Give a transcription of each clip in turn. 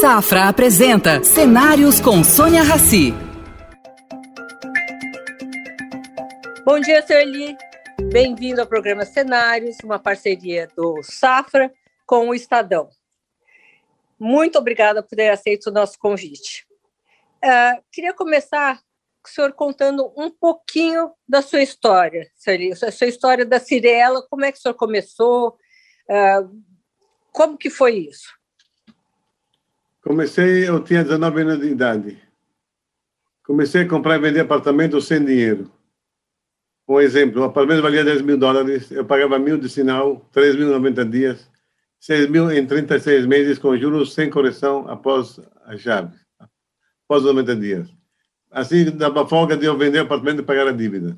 Safra apresenta Cenários com Sônia Rassi. Bom dia, Sueli. Bem-vindo ao programa Cenários, uma parceria do Safra com o Estadão. Muito obrigada por ter aceito o nosso convite. Uh, queria começar com o senhor contando um pouquinho da sua história, Sueli, a sua história da Cirela, como é que o senhor começou, uh, como que foi isso? Comecei, eu tinha 19 anos de idade. Comecei a comprar e vender apartamentos sem dinheiro. Um exemplo, o apartamento valia 10 mil dólares, eu pagava mil de sinal, 3 mil em 90 dias, 6 mil em 36 meses, com juros sem correção após a chave, após 90 dias. Assim, dava folga de eu vender o apartamento e pagar a dívida.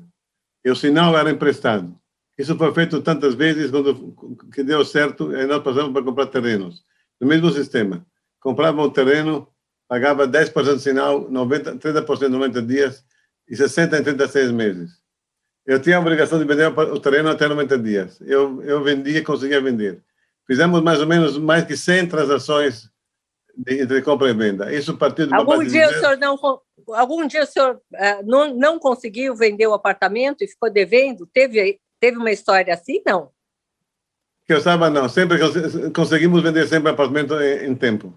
E o sinal era emprestado. Isso foi feito tantas vezes, quando que deu certo, aí nós passamos para comprar terrenos. No mesmo sistema. Comprava um terreno, pagava 10% de sinal, 90, 30% em 90 dias e 60% em 36 meses. Eu tinha a obrigação de vender o terreno até 90 dias. Eu, eu vendia e conseguia vender. Fizemos mais ou menos mais de 100 transações de, entre compra e venda. Isso partiu de algum dia o senhor não algum dia o senhor uh, não, não conseguiu vender o apartamento e ficou devendo? Teve Teve uma história assim, não? Que eu saiba, não. Sempre conseguimos vender sempre apartamento em, em tempo.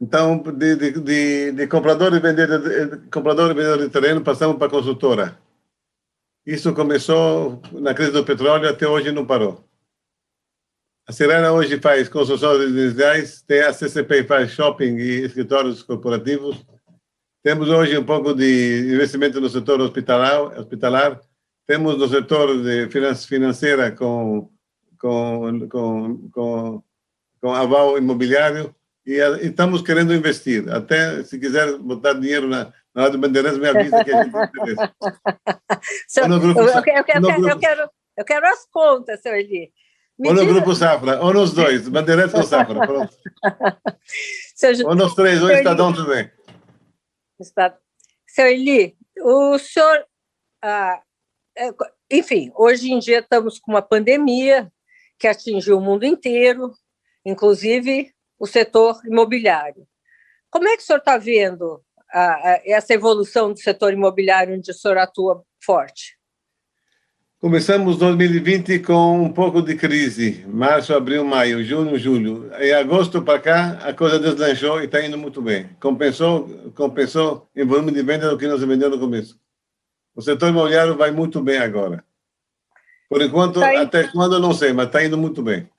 Então, de, de, de, de, comprador e vendedor, de, comprador e vendedor de terreno, passamos para consultora. Isso começou na crise do petróleo, até hoje não parou. A Serena hoje faz construções residenciais, tem a CCP faz shopping e escritórios corporativos. Temos hoje um pouco de investimento no setor hospitalar, hospitalar temos no setor de financeira com, com, com, com, com aval imobiliário e, e, estamos querendo investir. Até se quiser botar dinheiro na, na Rádio Bandeirantes, me avisa que a gente interessa. so, eu, grupo, eu, quero, eu, quero, eu, quero, eu quero as contas, seu Eli. Me ou no. Grupo Safra, ou nos dois, Bandeirantes ou Safra, pronto. Seu, ou nos três, ou Estadão Eli, também. Está... Seu Eli, o senhor ah, é, enfim, hoje em dia estamos com uma pandemia que atingiu o mundo inteiro, inclusive o setor imobiliário. Como é que o senhor está vendo a, a, essa evolução do setor imobiliário onde o senhor atua forte? Começamos 2020 com um pouco de crise, março, abril, maio, junho, julho. Em agosto para cá, a coisa deslanchou e está indo muito bem. Compensou, compensou em volume de venda do que nós vendemos no começo. O setor imobiliário vai muito bem agora. Por enquanto, tá até quando, não sei, mas está indo muito bem.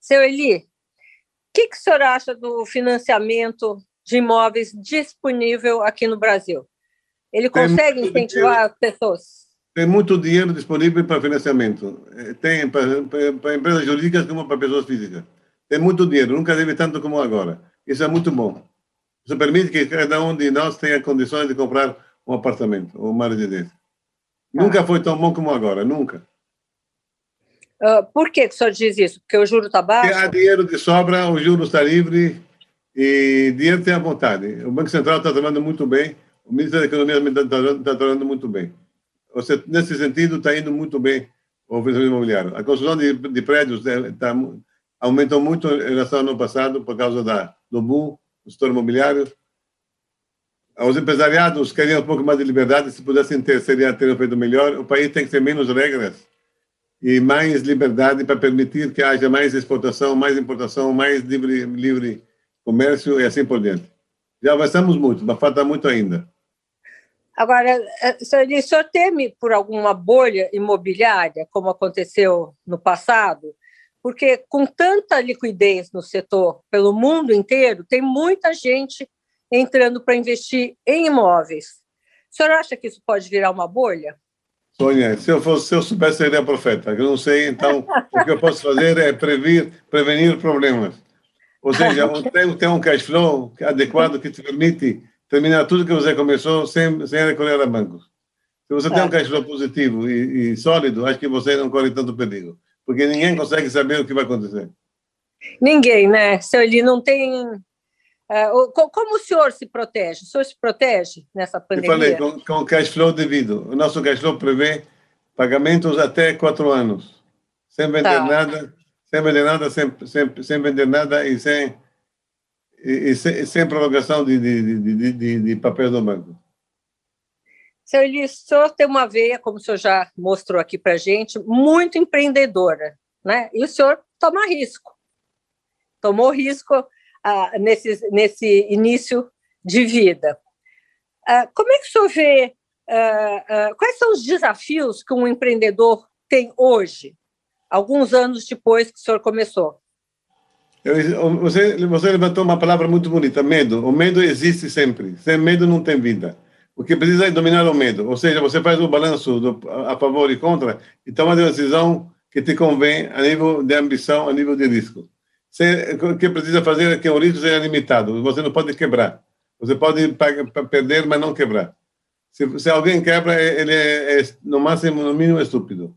Seu Eli, que, que o senhor acha do financiamento de imóveis disponível aqui no Brasil? Ele consegue incentivar as pessoas? Tem muito dinheiro disponível para financiamento. Eh, tem para, para empresas jurídicas como para pessoas físicas. Tem muito dinheiro, nunca teve tanto como agora. Isso é muito bom. Isso permite que cada um de nós tenha condições de comprar um apartamento ou uma residência. Ah. Nunca foi tão bom como agora, nunca. Uh, por que, que o senhor diz isso? Porque o juro está baixo? Porque há dinheiro de sobra, o juro está livre e dinheiro tem à vontade. O Banco Central está trabalhando muito bem, o Ministério da Economia está, trabalhando muito bem. Nesse sentido, está indo muito bem o financiamento imobiliário. A construção de, de prédios é, tá, aumentou muito em relação ao ano passado por causa da, do boom do setor imobiliário os empresariados queriam um pouco mais de liberdade, se pudessem ter, seria ter feito melhor. O país tem que ter menos regras e mais liberdade para permitir que haja mais exportação, mais importação, mais livre, livre comércio e assim por diante. Já avançamos muito, mas falta muito ainda. Agora, eh, o senhor teme por alguma bolha imobiliária, como aconteceu no passado? Porque com tanta liquidez no setor pelo mundo inteiro, tem muita gente entrando para investir em imóveis. O senhor acha que isso pode virar uma bolha? Sônia, se eu, fosse, se eu soubesse, seria profeta. Eu não sei, então, o que eu posso fazer é previr, prevenir problemas. Ou seja, tem, tem um cash flow adequado que te permite terminar tudo que você começou sem, sem recorrer a bancos. Se você tem um cash flow positivo e, e sólido, acho que você não corre tanto perigo, porque ninguém consegue saber o que vai acontecer. Ninguém, né? Se ele não tem como o senhor se protege? O senhor se protege nessa pandemia? Eu falei, com, com cash flow devido. O nosso cash flow prevê pagamentos até quatro anos, sem vender tá. nada, sem vender nada, sem, sem, sem vender nada e sem e, e sem, sem, prorrogação de, de, de, de, de papel no banco. Seu Eli, o senhor tem uma veia, como o senhor já mostrou aqui para a gente, muito empreendedora, né? E o senhor toma risco. Tomou risco ah, nesse, nesse início de vida. Ah, como é que o senhor vê? Ah, ah, quais são os desafios que um empreendedor tem hoje, alguns anos depois que o senhor começou? Eu, você, você levantou uma palavra muito bonita, medo. O medo existe sempre. Sem medo não tem vida. O que precisa é dominar o medo. Ou seja, você faz o balanço do, a favor e contra e toma uma decisão que te convém a nível de ambição, a nível de risco. Você, o que precisa fazer é que o risco seja limitado. Você não pode quebrar. Você pode perder, mas não quebrar. Se, se alguém quebra, ele é, é, no máximo, no mínimo, estúpido.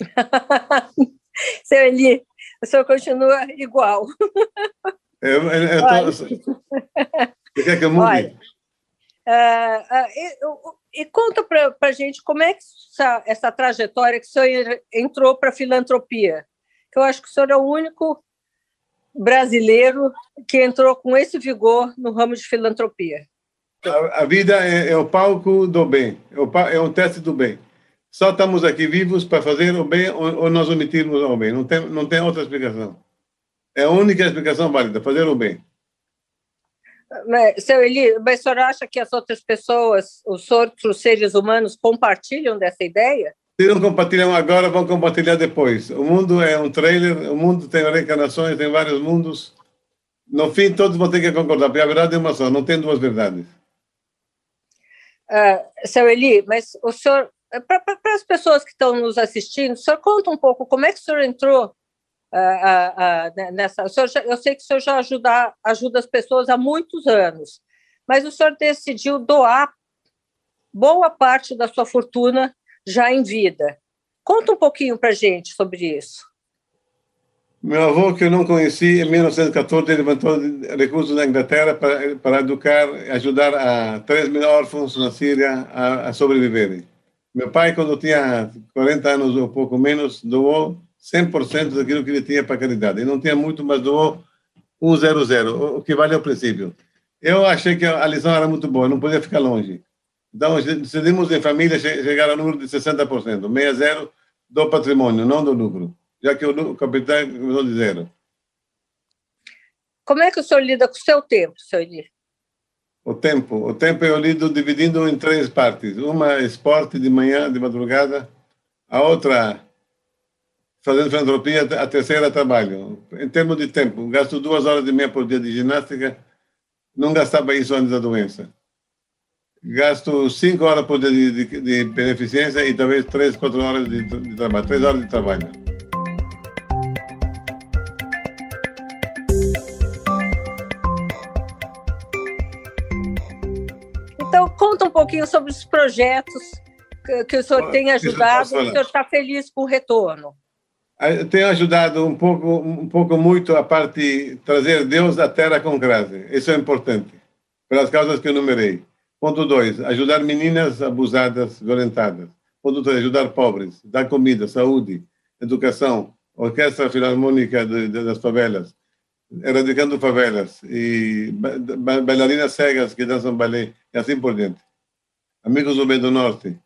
Seu Eli, o senhor continua igual. Eu, eu, eu tô... Você quer que eu mude? Olha, uh, uh, e, e, conta para a gente como é que essa, essa trajetória que o senhor entrou para a filantropia. Eu acho que o senhor é o único brasileiro que entrou com esse vigor no ramo de filantropia. A, a vida é, é, o palco do bem, é o, é o teste do bem. Só estamos aqui vivos para fazer o bem ou, ou nós omitirmos o bem. Não tem, não tem outra explicação. É a única explicação válida, fazer o bem. Mas, seu Eli, mas o senhor acha que as outras pessoas, os outros seres humanos, compartilham dessa ideia? Se não compartilham agora, vão compartilhar depois. O mundo é um trailer, o mundo tem reencarnações, tem vários mundos. No fim, todos vão ter que concordar, porque a verdade é uma só, não tem duas verdades. Uh, seu Eli, mas o senhor para as pessoas que estão nos assistindo, o senhor conta um pouco como é que o senhor entrou uh, uh, nessa. Senhor eu sei que o senhor já ajuda, ajuda as pessoas há muitos anos, mas o senhor decidiu doar boa parte da sua fortuna já em vida. Conta um pouquinho para gente sobre isso. Meu avô, que eu não conheci, em 1914, levantou recursos na Inglaterra para, para educar, ajudar a 3 mil órfãos na Síria a, a sobreviverem. Meu pai, quando tinha 40 anos ou pouco menos, doou 100% daquilo que ele tinha para caridade. Ele não tinha muito, mas doou 100, o que vale ao princípio. Eu achei que a lição era muito boa, não podia ficar longe. Então, decidimos em família chegar ao número de 60%, 60 do patrimônio, não do lucro, já que o capital começou de zero. Como é que o senhor lida com o seu tempo, senhor Edir? o tempo. O tempo eu lido dividindo em três partes. Uma esporte de manhã, de madrugada. A outra, fazendo filantropia. A terceira, trabalho. Em termos de tempo, gasto duas horas e meia por dia de ginástica. Não gastava isso antes da doença. Gasto cinco horas por dia de, de, de beneficência e talvez três, quatro horas de, de trabalho. Três horas de trabalho. conta um pouquinho sobre os projetos que, que o senhor tem ajudado, o senhor está feliz com o retorno. Eu tenho ajudado um pouco, um pouco muito a parte trazer Deus à terra com graça. Isso é importante, pelas causas que eu numerei. Ponto 2, ajudar meninas abusadas, violentadas. Ponto 3, ajudar pobres, dar comida, saúde, educação, orquestra filarmônica de, de, das favelas, erradicando favelas e bailarinas cegas que dançam balé e assim por diante. Amigos do Bem do Norte.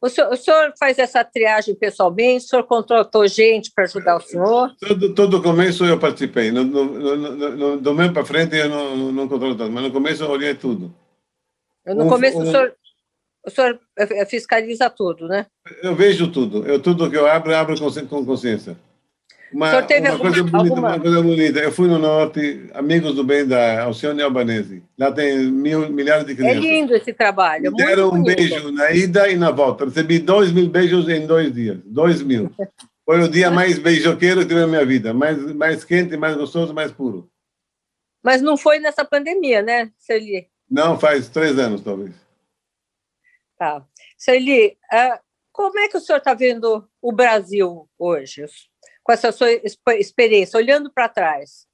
O senhor, o senhor, faz essa triagem pessoalmente? O senhor contratou gente para ajudar o senhor? Todo, todo começo eu participei. No, no, no, do meio para frente eu não, não controlo tanto, mas no começo eu olhei tudo. No começo um, o, senhor, o senhor fiscaliza tudo, né? Eu vejo tudo. Eu, tudo que eu abro, abro com consciência. Uma, uma, alguma, coisa bonita, alguma... uma coisa bonita. Eu fui no norte, amigos do bem da Alcione Albanese. Lá tem mil, milhares de é crianças. É lindo esse trabalho. Me deram um beijo na ida e na volta. Recebi dois mil beijos em dois dias. Dois mil. Foi o dia mais beijoqueiro que tive na minha vida. Mais, mais quente, mais gostoso, mais puro. Mas não foi nessa pandemia, né, Celi? Não, faz três anos, talvez. Tá. Celi, uh, como é que o senhor está vendo o Brasil hoje? com essa sua experiência, olhando para trás,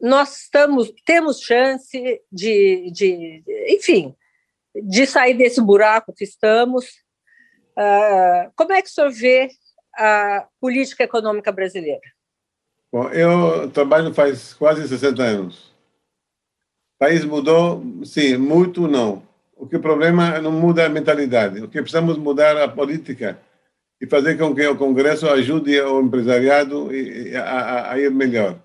nós estamos, temos chance de, de, enfim, de sair desse buraco que estamos. Uh, como é que o senhor vê a política econômica brasileira? Bom, eu trabalho faz quase 60 anos. País mudou, sim, muito não. O que o problema não muda a mentalidade. O que precisamos mudar a política e fazer com que o Congresso ajude o empresariado a, a, a ir melhor.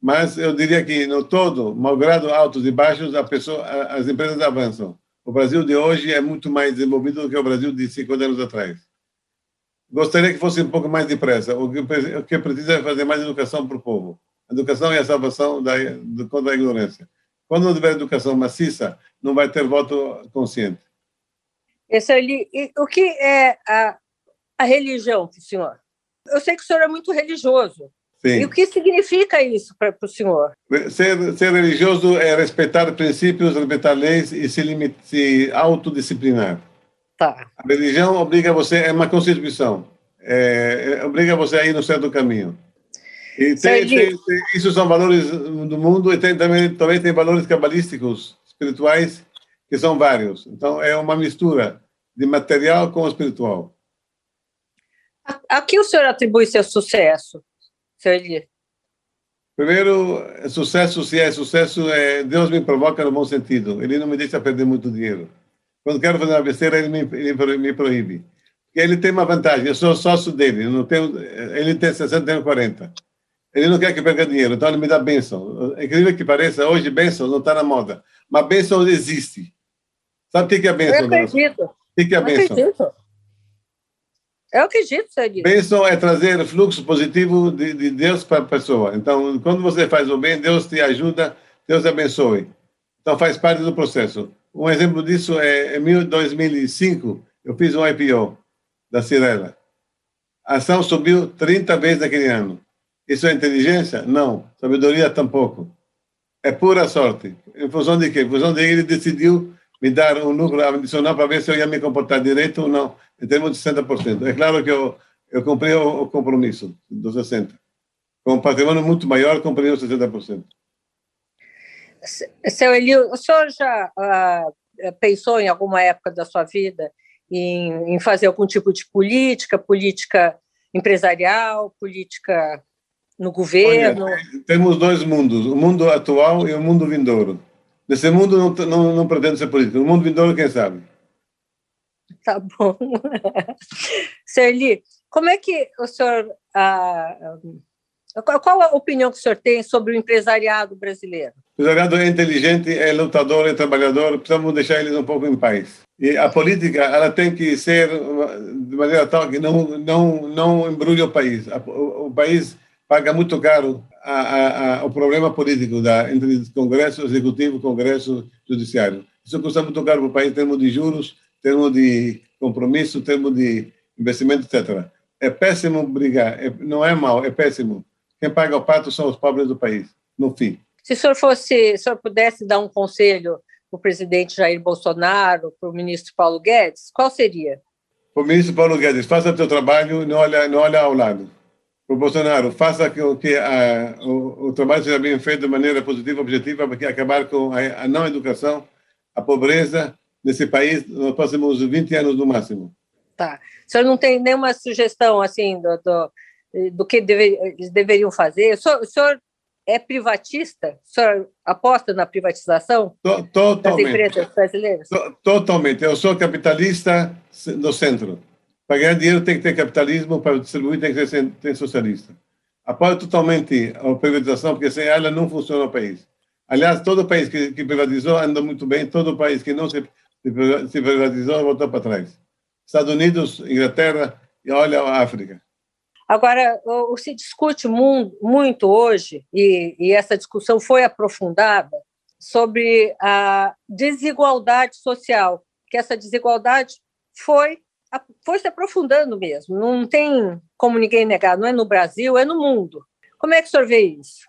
Mas eu diria que, no todo, malgrado altos e baixos, pessoa, as empresas avançam. O Brasil de hoje é muito mais desenvolvido do que o Brasil de 50 anos atrás. Gostaria que fosse um pouco mais depressa. O que, o que precisa é fazer mais educação para o povo. A educação é a salvação da, contra a ignorância. Quando não tiver educação maciça, não vai ter voto consciente. Esse ali, o que é a, a religião para o senhor? Eu sei que o senhor é muito religioso. Sim. E o que significa isso para o senhor? Ser, ser religioso é respeitar princípios, respeitar leis e se, limite, se autodisciplinar. Tá. A religião obriga você, é uma constituição, é, é, obriga você a ir no certo caminho. E tem, tem, isso são valores do mundo e tem, também, também tem valores cabalísticos, espirituais, que são vários. Então, é uma mistura de material com espiritual. A, a que o senhor atribui seu sucesso, Eli? Primeiro, sucesso, se é sucesso, é, Deus me provoca no bom sentido. Ele não me deixa perder muito dinheiro. Quando quero fazer uma besteira, ele me, ele me proíbe. Ele tem uma vantagem, eu sou sócio dele, não tenho, ele tem 60, eu tenho 40. Ele não quer que perca dinheiro, então ele me dá bênção. É incrível que pareça, hoje bênção não está na moda, mas bênção existe. Sabe o que é bênção? Eu acredito. O que é bênção? Eu acredito. Eu acredito, Sérgio. Bênção é trazer fluxo positivo de, de Deus para a pessoa. Então, quando você faz o bem, Deus te ajuda, Deus abençoe. Então, faz parte do processo. Um exemplo disso é em 2005, eu fiz um IPO da Cirela. A ação subiu 30 vezes naquele ano. Isso é inteligência? Não. Sabedoria tampouco. É pura sorte. Em função de quê? Em função de ele decidiu me dar um lucro adicional para ver se eu ia me comportar direito ou não, em termos de 60%. É claro que eu, eu cumpri o, o compromisso dos 60%. Com um patrimônio muito maior, cumpri os 60%. Seu Elio, o senhor já uh, pensou em alguma época da sua vida em, em, fazer algum tipo de política, política empresarial, política no governo? Olha, temos dois mundos, o mundo atual e o mundo vindouro. Nesse mundo não, não, não pretendo ser político, no mundo vindouro, quem sabe? Tá bom. Serli, como é que o senhor... Uh, qual a opinião que o senhor tem sobre o empresariado brasileiro? O empresariado é inteligente, é lutador, é trabalhador, precisamos deixar eles um pouco em paz. E a política, ela tem que ser de maneira tal que não, não, não embrulhe o país. O país paga muito caro a, a, a, o problema político da, entre Congresso Executivo e Congresso Judiciário. Isso custa muito caro para o país em termos de juros, em termos de compromisso, em termos de investimento, etc. É péssimo brigar, é, não é mal, é péssimo. Quem paga o pato são os pobres do país, no fim. Se o senhor fosse, se o senhor pudesse dar um conselho para o presidente Jair Bolsonaro, para o ministro Paulo Guedes, qual seria? O ministro Paulo Guedes, faça o seu trabalho, não olha, não olha ao lado. O Bolsonaro, faça que, que a, o, o, trabalho seja bem feito de maneira positiva, objetiva, para acabar com a, a não educação, a pobreza nesse país nos próximos 20 anos no máximo. Tá. O senhor não tem nenhuma sugestão assim do, do do que deve, eles deveriam fazer. O senhor, o senhor, é privatista? O senhor aposta na privatização totalmente. das empresas brasileiras? Totalmente. Eu sou capitalista do centro. Para ganhar dinheiro tem que ter capitalismo, para distribuir tem que ser tem socialista. Apoio totalmente a privatização, porque sem ela não funciona o país. Aliás, todo país que, que privatizou anda muito bem, todo país que não se, se privatizou voltou para trás. Estados Unidos, Inglaterra e olha a África. Agora, o, se discute muito hoje, e, e essa discussão foi aprofundada, sobre a desigualdade social, que essa desigualdade foi, foi se aprofundando mesmo, não tem como ninguém negar, não é no Brasil, é no mundo. Como é que o senhor vê isso?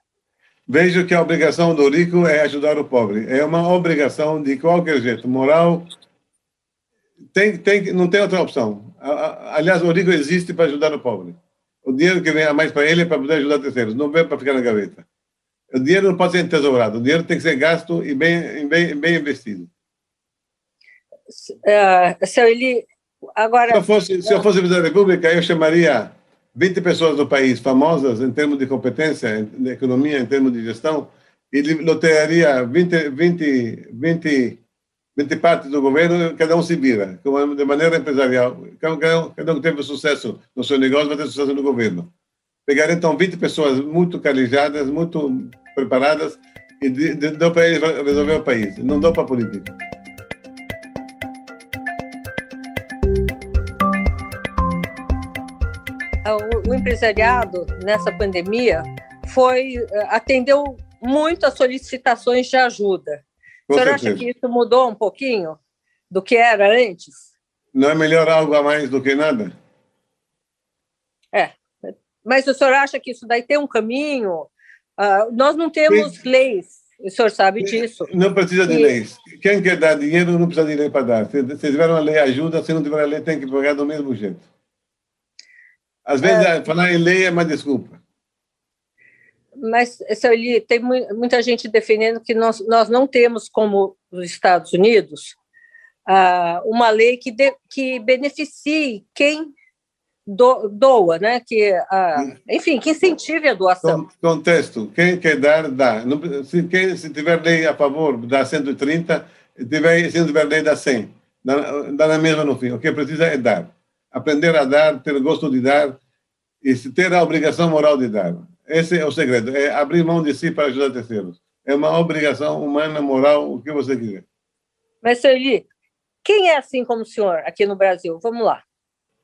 Vejo que a obrigação do rico é ajudar o pobre. É uma obrigação de qualquer jeito, moral. Tem, tem, não tem outra opção. Aliás, o rico existe para ajudar o pobre. O dinheiro que vem a mais para ele é para poder ajudar terceiros, não vem para ficar na gaveta. O dinheiro não pode ser entesourado, o dinheiro tem que ser gasto e bem, bem, bem investido. Uh, seu Eli, agora... Se eu, fosse, se eu fosse presidente da República, eu chamaria 20 pessoas no país famosas em termos de competência, de economia, em termos de gestão, e lotearia 20, 20, 20, 20 partes do governo, cada um se vira, de maneira empresarial. Cada um, cada um teve sucesso no seu negócio, vai ter sucesso no governo. Pegar então 20 pessoas muito calejadas, muito preparadas, e deu para resolver o país. Não deu para a política. O empresariado nessa pandemia foi eh, atendeu muito as solicitações de ajuda. Com o senhor certeza. acha que isso mudou um pouquinho do que era antes? Não é melhor algo a mais do que nada? É. Mas o senhor acha que isso daí tem um caminho? Uh, nós não temos Sim. leis, o senhor sabe disso. Não precisa de e... leis. Quem quer dar dinheiro não precisa de lei para dar. Se, se tiver uma lei, ajuda. Se não tiver a lei, tem que pagar do mesmo jeito. Às vezes, é, falar em lei é uma desculpa. Mas, Eli, tem muita gente defendendo que nós, nós não temos, como os Estados Unidos, uh, uma lei que, de, que beneficie quem do, doa, né? que, uh, enfim, que incentive a doação. Contexto, quem quer dar, dá. Se, quem, se tiver lei a favor, dá 130, tiver, se tiver lei, dá 100. Dá, dá na mesma no fim. O que precisa é dar aprender a dar, ter gosto de dar e ter a obrigação moral de dar. Esse é o segredo, é abrir mão de si para ajudar terceiros. É uma obrigação humana, moral, o que você quiser. Mas, Sergi, quem é assim como o senhor aqui no Brasil? Vamos lá.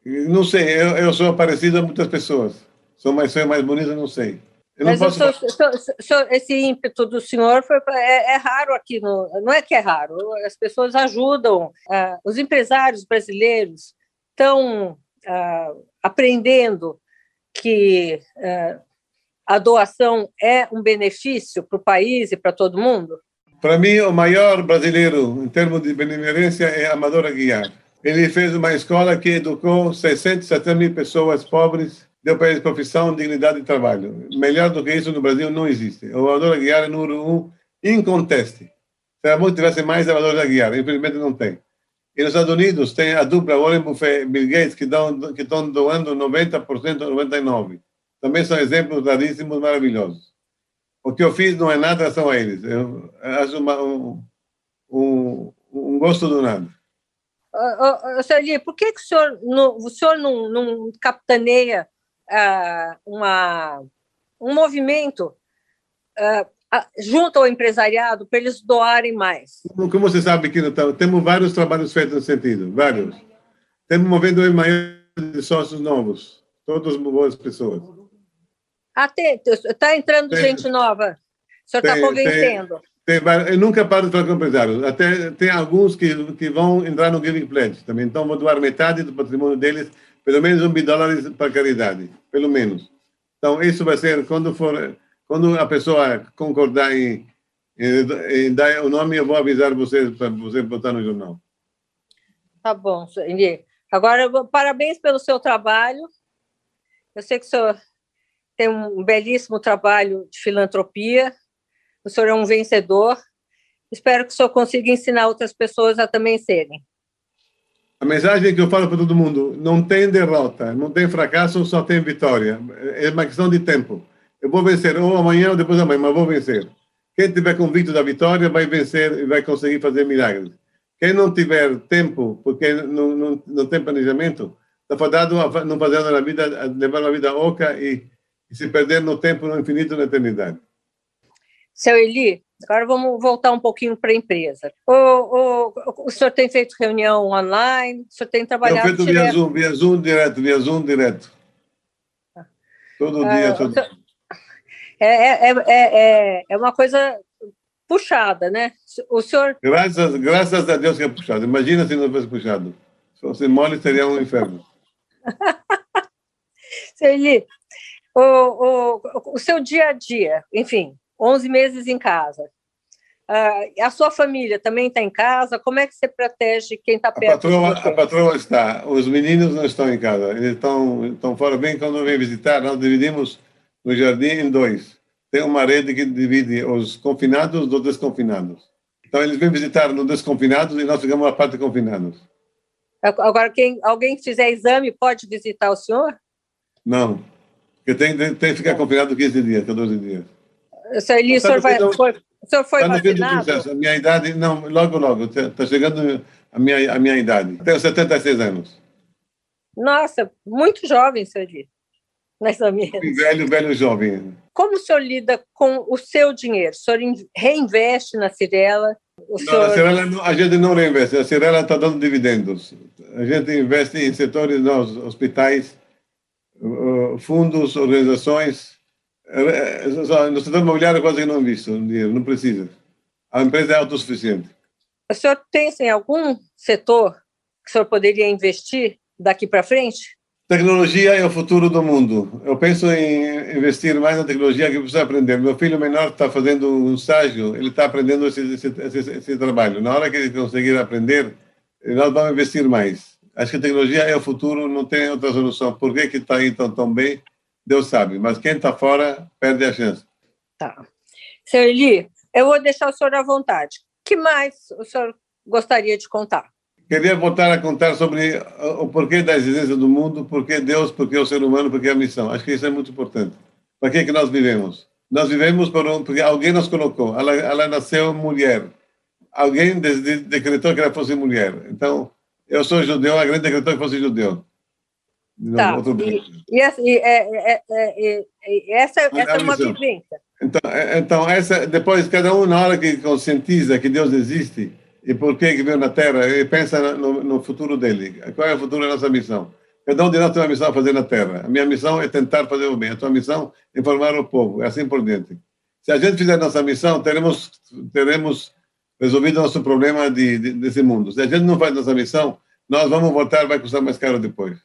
Não sei, eu, eu sou parecido a muitas pessoas. Sou mais, sou mais bonita, não sei. Eu Mas posso... sou, sou, sou, esse ímpeto do senhor foi, é, é, raro aqui. No, não é que é raro, as pessoas ajudam. Uh, os empresários brasileiros estão uh, aprendendo que uh, a doação é um benefício para o país e para todo mundo? Para mim, o maior brasileiro em termos de benemerência é Amador Aguiar. Ele fez uma escola que educou 670 mil pessoas pobres, deu para eles profissão, dignidade de trabalho. Melhor do que isso no Brasil não existe. O Amador Aguiar é número um, inconteste. Se bom tivesse mais Amador Aguiar, infelizmente não tem. E nos Estados Unidos tem a dupla Warren Buffett e Bill Gates que, estão doando 90%, 99%. Também são exemplos raríssimos, maravilhosos. O que eu fiz não é nada são eles. Eu acho uma, um, um, um, gosto do nada. Uh, uh, por que, que o senhor não, o senhor não, não capitaneia uh, uma, um movimento uh, junto ao empresariado para eles doarem mais? Como você sabe que temos vários trabalhos feitos nesse sentido, vários. Temos movendo um maior de sócios novos, todas boas pessoas. Atento, está entrando tem, gente nova. O senhor está convencendo. Tem, tem, eu nunca paro de falar com empresários. Até tem alguns que, que vão entrar no Giving Pledge também. Então, vou doar metade do patrimônio deles, pelo menos um mil dólares para caridade, pelo menos. Então, isso vai ser, quando for quando a pessoa concordar em, em, em dar o nome, eu vou avisar vocês para você botar no jornal. Tá bom, Eli. Agora, parabéns pelo seu trabalho. Eu sei que o senhor tem um belíssimo trabalho de filantropia. O senhor é um vencedor. Espero que o senhor consiga ensinar outras pessoas a também serem. A mensagem que eu falo para todo mundo: não tem derrota, não tem fracasso, só tem vitória. É uma questão de tempo. Eu vou vencer ou amanhã ou depois da manhã, mas vou vencer. Quem tiver convicto da vitória vai vencer e vai conseguir fazer milagres. Quem não tiver tempo, porque não, não, não tem planejamento, está fadado a não fazer na vida, a levar uma vida oca e, e, se perder no tempo, no infinito, na eternidade. Seu Eli, agora vamos voltar um pouquinho para a empresa. O, o, o senhor tem feito reunião online? O senhor tem trabalhado Eu feito via Zoom, via Zoom direto, via Zoom direto. Todo ah, dia, todo dia. É, é, é, é, é uma coisa puxada, né? O senhor. Graças, graças a Deus que é puxado. Imagina se não fosse puxado. Se fosse mole, seria um inferno. Celi, o, o, o seu dia a dia, enfim, 11 meses em casa. Uh, a sua família também está em casa? Como é que você protege quem está perto? A patroa, a patroa está. Os meninos não estão em casa. Eles estão, estão fora bem quando vem visitar. Nós dividimos no jardim em dois. Tem uma rede que divide os confinados dos desconfinados. Então, eles vêm visitar nos desconfinados e nós ficamos na parte de confinados. Agora, quem, alguém que fizer exame pode visitar o senhor? Não. Porque tem, tem, tem que ficar confinado 15 dias, 14 dias. Seu Eli, o senhor, vai, foi, o senhor foi no vacinado? A minha idade, não, logo, logo. Está chegando a minha, a minha idade. Tenho 76 anos. Nossa, muito jovem, seu Eli. Mais ou menos. Velho, velho jovem. Como o senhor lida com o seu dinheiro? O senhor in- reinveste na Cirela? O Não, a, senhor... Cirela, não- a gente não reinveste, a Cirela está dando dividendos. A gente investe em setores, nos hospitais, uh, fundos, organizações. Eh, eh, só No setor imobiliário quase que não invisto dinheiro, não precisa. A empresa é autossuficiente. o senhor pensa em algum setor que o senhor poderia investir daqui para frente? Tecnologia é o futuro do mundo. Eu penso em investir mais na tecnologia que precisa aprender. Meu filho menor está fazendo um estágio, ele está aprendendo esse, esse, esse, esse trabalho. Na hora que ele conseguir aprender, nós vamos investir mais. Acho que a tecnologia é o futuro, não tem outra solução. Por que está aí tão, tão bem? Deus sabe. Mas quem está fora perde a chance. Tá. Senhor Eli, eu vou deixar o senhor à vontade. Que mais o senhor gostaria de contar? Queria voltar a contar sobre o porquê da existência do mundo, por que Deus, por que o ser humano, por que a missão. Acho que isso é muito importante. Para que que nós vivemos? Nós vivemos por um, porque alguém nos colocou. Ela, ela nasceu mulher. Alguém de- de- decretou que ela fosse mulher. Então, eu sou judeu, alguém decretou que fosse judeu. Não, Tá. E, e essa, é, é, é, é, é, essa, é uma vivência. Então, é- então essa, depois, cada um, na hora que conscientiza que Deus existe e por que veio na Terra, ele pensa no, no futuro dele. Qual é o futuro da nossa missão? Cada um de nós tem uma missão a fazer na Terra. A minha missão é tentar fazer o bem. A tua missão é informar o povo. É assim por diante. Se a gente fizer nossa missão, teremos, teremos resolvido nosso problema de, de, desse mundo. Se a gente não faz nossa missão, nós vamos voltar, vai custar mais caro depois.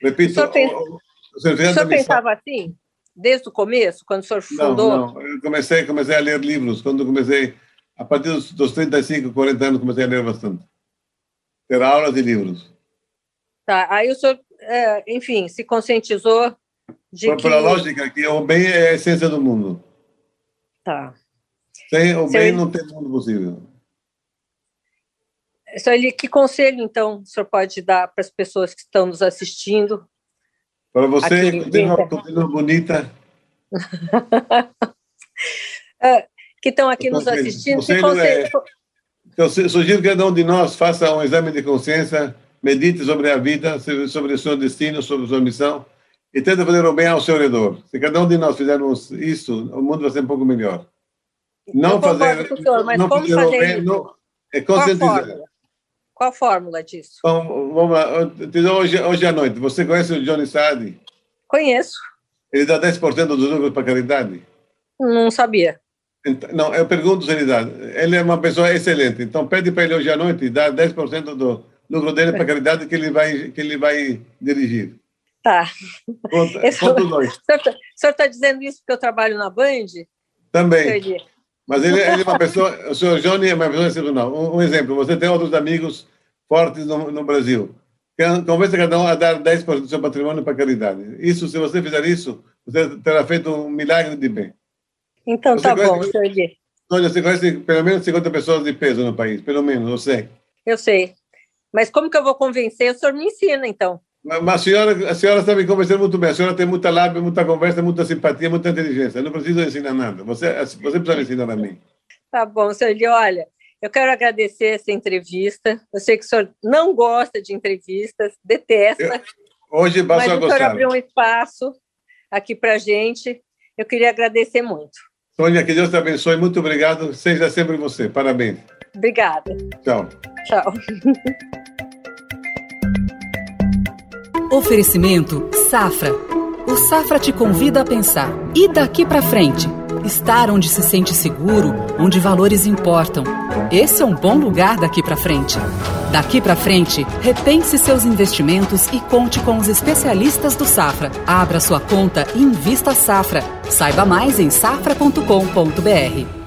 Repito, O senhor pensa- o- senhor pensava assim, desde o começo, quando o senhor não, fundou? não. Eu comecei, comecei a ler livros. Quando comecei, a partir dos, dos 35, 40 anos, comecei a ler bastante. Ter aulas e livros. Tá, aí o senhor, é, enfim, se conscientizou de Por, que... pela lógica que o bem é a essência do mundo. Tá. Sem o bem não tem mundo possível. Senhor que conselho, então, o senhor pode dar para as pessoas que estão nos assistindo? Para você, continua, continua bonita. Que estão aqui nos assistindo? Que Conselho é- Eu su- sugiro que cada um de nós faça um exame de consciência, medite sobre a vida, sobre o seu destino, sobre a sua missão e tente fazer o bem ao seu redor. Se cada um de nós fizermos isso, o mundo vai ser um pouco melhor. Não fazer, senhor, mas não como fazer o fazer bem, não, é Qual conscientizar. fórmula? Qual a fórmula disso? Então, vamos lá. Hoje, hoje à noite, você conhece o Johnny Sadi? Conheço, Ele dá 10% dos lucros para caridade. não sabia. Não, eu pergunto se ele é uma pessoa excelente. Então, pede para ele hoje à noite dar 10% do lucro dele para caridade que ele vai, que ele vai dirigir. Tá. Ponto dois. O senhor está dizendo isso porque eu trabalho na Band? Também. Mas ele, ele é uma pessoa, o senhor Johnny é uma pessoa excepcional. Um, um exemplo, você tem outros amigos fortes no, no Brasil. Convença cada um a dar 10% do seu patrimônio para caridade. Isso, se você fizer isso, você terá feito um milagre de bem. Então, Você tá bom, senhor. Olha, você conhece pelo menos 50 pessoas de peso no país, pelo menos, eu sei. Eu sei. Mas como que eu vou convencer? O senhor me ensina, então. Mas mas a senhora, a senhora sabe conversar muito bem. A senhora tem muita lábia, muita conversa, muita simpatia, muita inteligência. Eu não preciso ensinar nada. Você, você precisa me ensinar a mim. Tá bom, senhor. Olha, eu quero agradecer essa entrevista. Eu sei que o senhor não gosta de entrevistas, detesta, Hoje mas o senhor abriu um espaço aqui para gente. Eu queria agradecer muito. Sônia, que Deus te abençoe. Muito obrigado. Seja sempre você. Parabéns. Obrigada. Tchau. Tchau. Oferecimento Safra. O Safra te convida a pensar. E daqui pra frente? Estar onde se sente seguro, onde valores importam. Esse é um bom lugar daqui pra frente. Daqui pra frente, repense seus investimentos e conte com os especialistas do Safra. Abra sua conta e invista Safra. Saiba mais em safra.com.br.